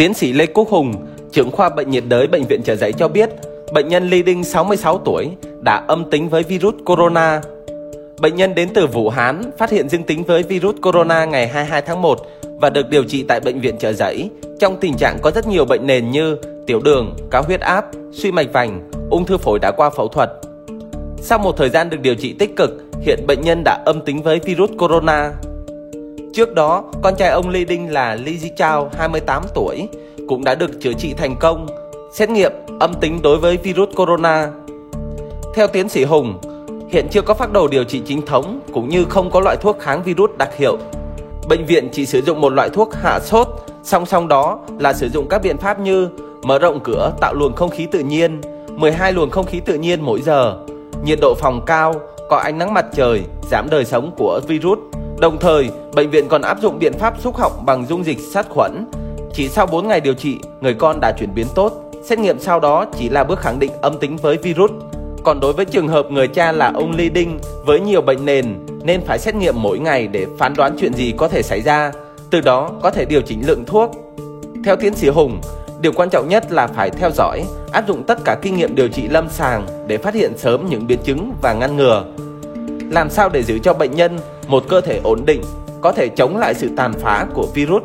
Tiến sĩ Lê Quốc Hùng, trưởng khoa bệnh nhiệt đới Bệnh viện Trợ Giấy cho biết, bệnh nhân Ly Đinh 66 tuổi đã âm tính với virus corona. Bệnh nhân đến từ Vũ Hán phát hiện dương tính với virus corona ngày 22 tháng 1 và được điều trị tại Bệnh viện Trợ Giấy trong tình trạng có rất nhiều bệnh nền như tiểu đường, cao huyết áp, suy mạch vành, ung thư phổi đã qua phẫu thuật. Sau một thời gian được điều trị tích cực, hiện bệnh nhân đã âm tính với virus corona. Trước đó, con trai ông Lê Đinh là Lý Di Chao, 28 tuổi, cũng đã được chữa trị thành công, xét nghiệm âm tính đối với virus corona. Theo tiến sĩ Hùng, hiện chưa có phác đồ điều trị chính thống cũng như không có loại thuốc kháng virus đặc hiệu. Bệnh viện chỉ sử dụng một loại thuốc hạ sốt, song song đó là sử dụng các biện pháp như mở rộng cửa tạo luồng không khí tự nhiên, 12 luồng không khí tự nhiên mỗi giờ, nhiệt độ phòng cao, có ánh nắng mặt trời, giảm đời sống của virus. Đồng thời, bệnh viện còn áp dụng biện pháp xúc họng bằng dung dịch sát khuẩn. Chỉ sau 4 ngày điều trị, người con đã chuyển biến tốt. Xét nghiệm sau đó chỉ là bước khẳng định âm tính với virus. Còn đối với trường hợp người cha là ông Ly Đinh với nhiều bệnh nền nên phải xét nghiệm mỗi ngày để phán đoán chuyện gì có thể xảy ra, từ đó có thể điều chỉnh lượng thuốc. Theo tiến sĩ Hùng, điều quan trọng nhất là phải theo dõi, áp dụng tất cả kinh nghiệm điều trị lâm sàng để phát hiện sớm những biến chứng và ngăn ngừa. Làm sao để giữ cho bệnh nhân một cơ thể ổn định, có thể chống lại sự tàn phá của virus?